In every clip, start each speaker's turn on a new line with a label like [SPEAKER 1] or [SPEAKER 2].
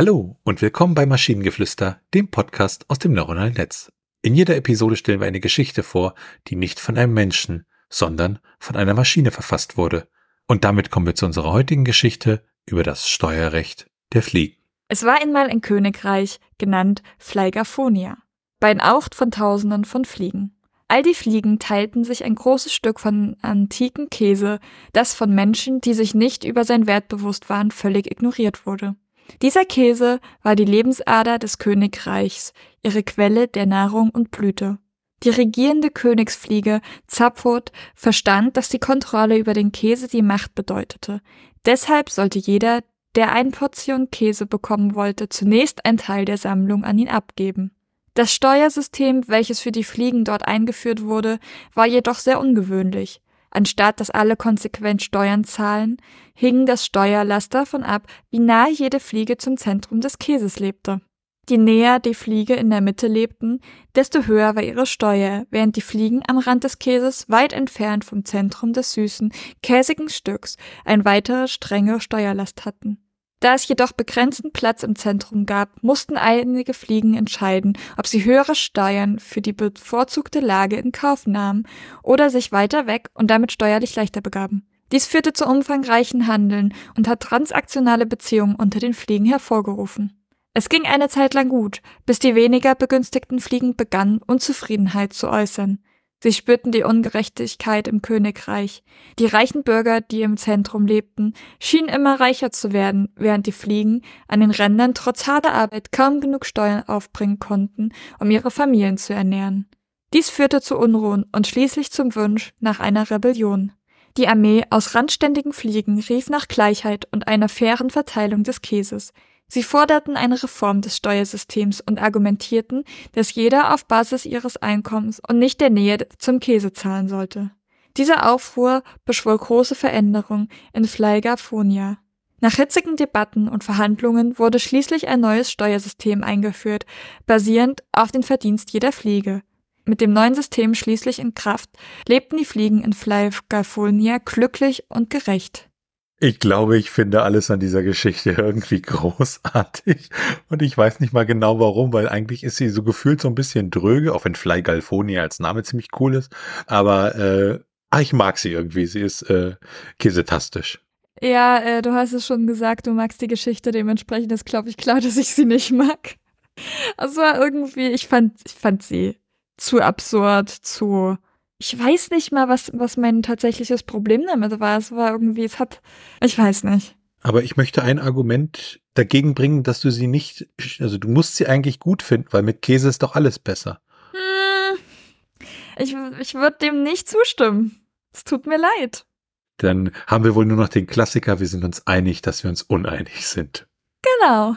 [SPEAKER 1] Hallo und willkommen bei Maschinengeflüster, dem Podcast aus dem neuronalen Netz. In jeder Episode stellen wir eine Geschichte vor, die nicht von einem Menschen, sondern von einer Maschine verfasst wurde. Und damit kommen wir zu unserer heutigen Geschichte über das Steuerrecht der Fliegen.
[SPEAKER 2] Es war einmal ein Königreich, genannt Phlegaphonia, Aucht von Tausenden von Fliegen. All die Fliegen teilten sich ein großes Stück von antiken Käse, das von Menschen, die sich nicht über sein Wert bewusst waren, völlig ignoriert wurde. Dieser Käse war die Lebensader des Königreichs, ihre Quelle der Nahrung und Blüte. Die regierende Königsfliege Zaphod verstand, dass die Kontrolle über den Käse die Macht bedeutete. Deshalb sollte jeder, der eine Portion Käse bekommen wollte, zunächst einen Teil der Sammlung an ihn abgeben. Das Steuersystem, welches für die Fliegen dort eingeführt wurde, war jedoch sehr ungewöhnlich. Anstatt dass alle konsequent Steuern zahlen, hing das Steuerlast davon ab, wie nahe jede Fliege zum Zentrum des Käses lebte. Je näher die Fliege in der Mitte lebten, desto höher war ihre Steuer, während die Fliegen am Rand des Käses weit entfernt vom Zentrum des süßen, käsigen Stücks ein weitere strenge Steuerlast hatten. Da es jedoch begrenzten Platz im Zentrum gab, mussten einige Fliegen entscheiden, ob sie höhere Steuern für die bevorzugte Lage in Kauf nahmen oder sich weiter weg und damit steuerlich leichter begaben. Dies führte zu umfangreichen Handeln und hat transaktionale Beziehungen unter den Fliegen hervorgerufen. Es ging eine Zeit lang gut, bis die weniger begünstigten Fliegen begannen, Unzufriedenheit zu äußern. Sie spürten die Ungerechtigkeit im Königreich. Die reichen Bürger, die im Zentrum lebten, schienen immer reicher zu werden, während die Fliegen an den Rändern trotz harter Arbeit kaum genug Steuern aufbringen konnten, um ihre Familien zu ernähren. Dies führte zu Unruhen und schließlich zum Wunsch nach einer Rebellion. Die Armee aus randständigen Fliegen rief nach Gleichheit und einer fairen Verteilung des Käses, Sie forderten eine Reform des Steuersystems und argumentierten, dass jeder auf Basis ihres Einkommens und nicht der Nähe zum Käse zahlen sollte. Dieser Aufruhr beschwor große Veränderungen in Flaigaphonia. Nach hitzigen Debatten und Verhandlungen wurde schließlich ein neues Steuersystem eingeführt, basierend auf den Verdienst jeder Fliege. Mit dem neuen System schließlich in Kraft lebten die Fliegen in Flaigaphonia glücklich und gerecht.
[SPEAKER 1] Ich glaube, ich finde alles an dieser Geschichte irgendwie großartig. Und ich weiß nicht mal genau warum, weil eigentlich ist sie so gefühlt so ein bisschen dröge, auch wenn Fly Galfonia als Name ziemlich cool ist. Aber äh, ah, ich mag sie irgendwie. Sie ist äh, käsetastisch.
[SPEAKER 2] Ja, äh, du hast es schon gesagt, du magst die Geschichte, dementsprechend ist, glaube ich, klar, dass ich sie nicht mag. Also irgendwie, ich fand, ich fand sie zu absurd, zu ich weiß nicht mal, was, was mein tatsächliches Problem damit war. Es war irgendwie, es hat, ich weiß nicht.
[SPEAKER 1] Aber ich möchte ein Argument dagegen bringen, dass du sie nicht, also du musst sie eigentlich gut finden, weil mit Käse ist doch alles besser. Hm,
[SPEAKER 2] ich, ich würde dem nicht zustimmen. Es tut mir leid.
[SPEAKER 1] Dann haben wir wohl nur noch den Klassiker, wir sind uns einig, dass wir uns uneinig sind.
[SPEAKER 2] Genau.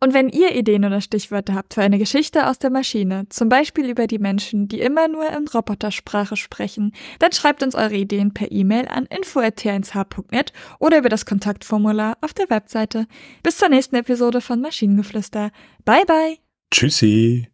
[SPEAKER 2] Und wenn ihr Ideen oder Stichwörter habt für eine Geschichte aus der Maschine, zum Beispiel über die Menschen, die immer nur in Robotersprache sprechen, dann schreibt uns eure Ideen per E-Mail an info.t1h.net oder über das Kontaktformular auf der Webseite. Bis zur nächsten Episode von Maschinengeflüster. Bye bye.
[SPEAKER 1] Tschüssi.